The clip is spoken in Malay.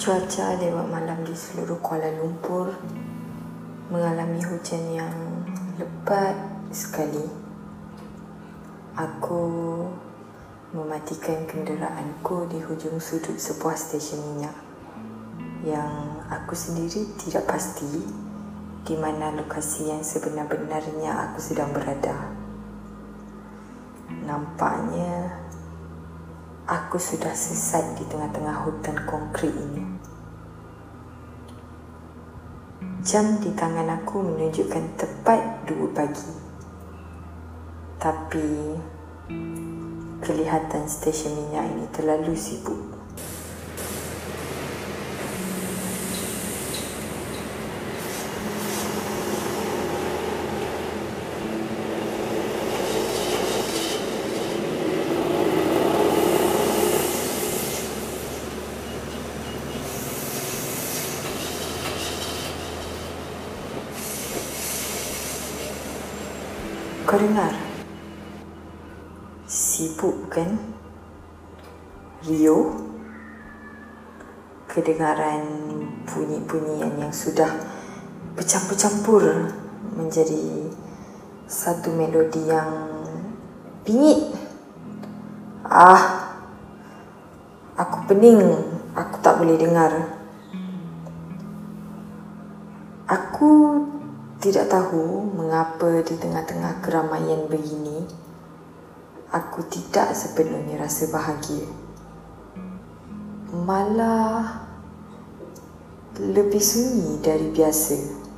Cuaca lewat malam di seluruh Kuala Lumpur mengalami hujan yang lebat sekali. Aku mematikan kenderaanku di hujung sudut sebuah stesen minyak yang aku sendiri tidak pasti di mana lokasi yang sebenar-benarnya aku sedang berada. Nampaknya aku sudah sesat di tengah-tengah hutan konkrit ini. Jam di tangan aku menunjukkan tepat dua pagi. Tapi kelihatan stesen minyak ini terlalu sibuk. Kau dengar? Sibuk kan? Rio? Kedengaran bunyi-bunyian yang sudah bercampur-campur menjadi satu melodi yang bingit. Ah, aku pening. Aku tak boleh dengar. Aku tidak tahu mengapa di tengah-tengah keramaian begini aku tidak sepenuhnya rasa bahagia. Malah lebih sunyi dari biasa.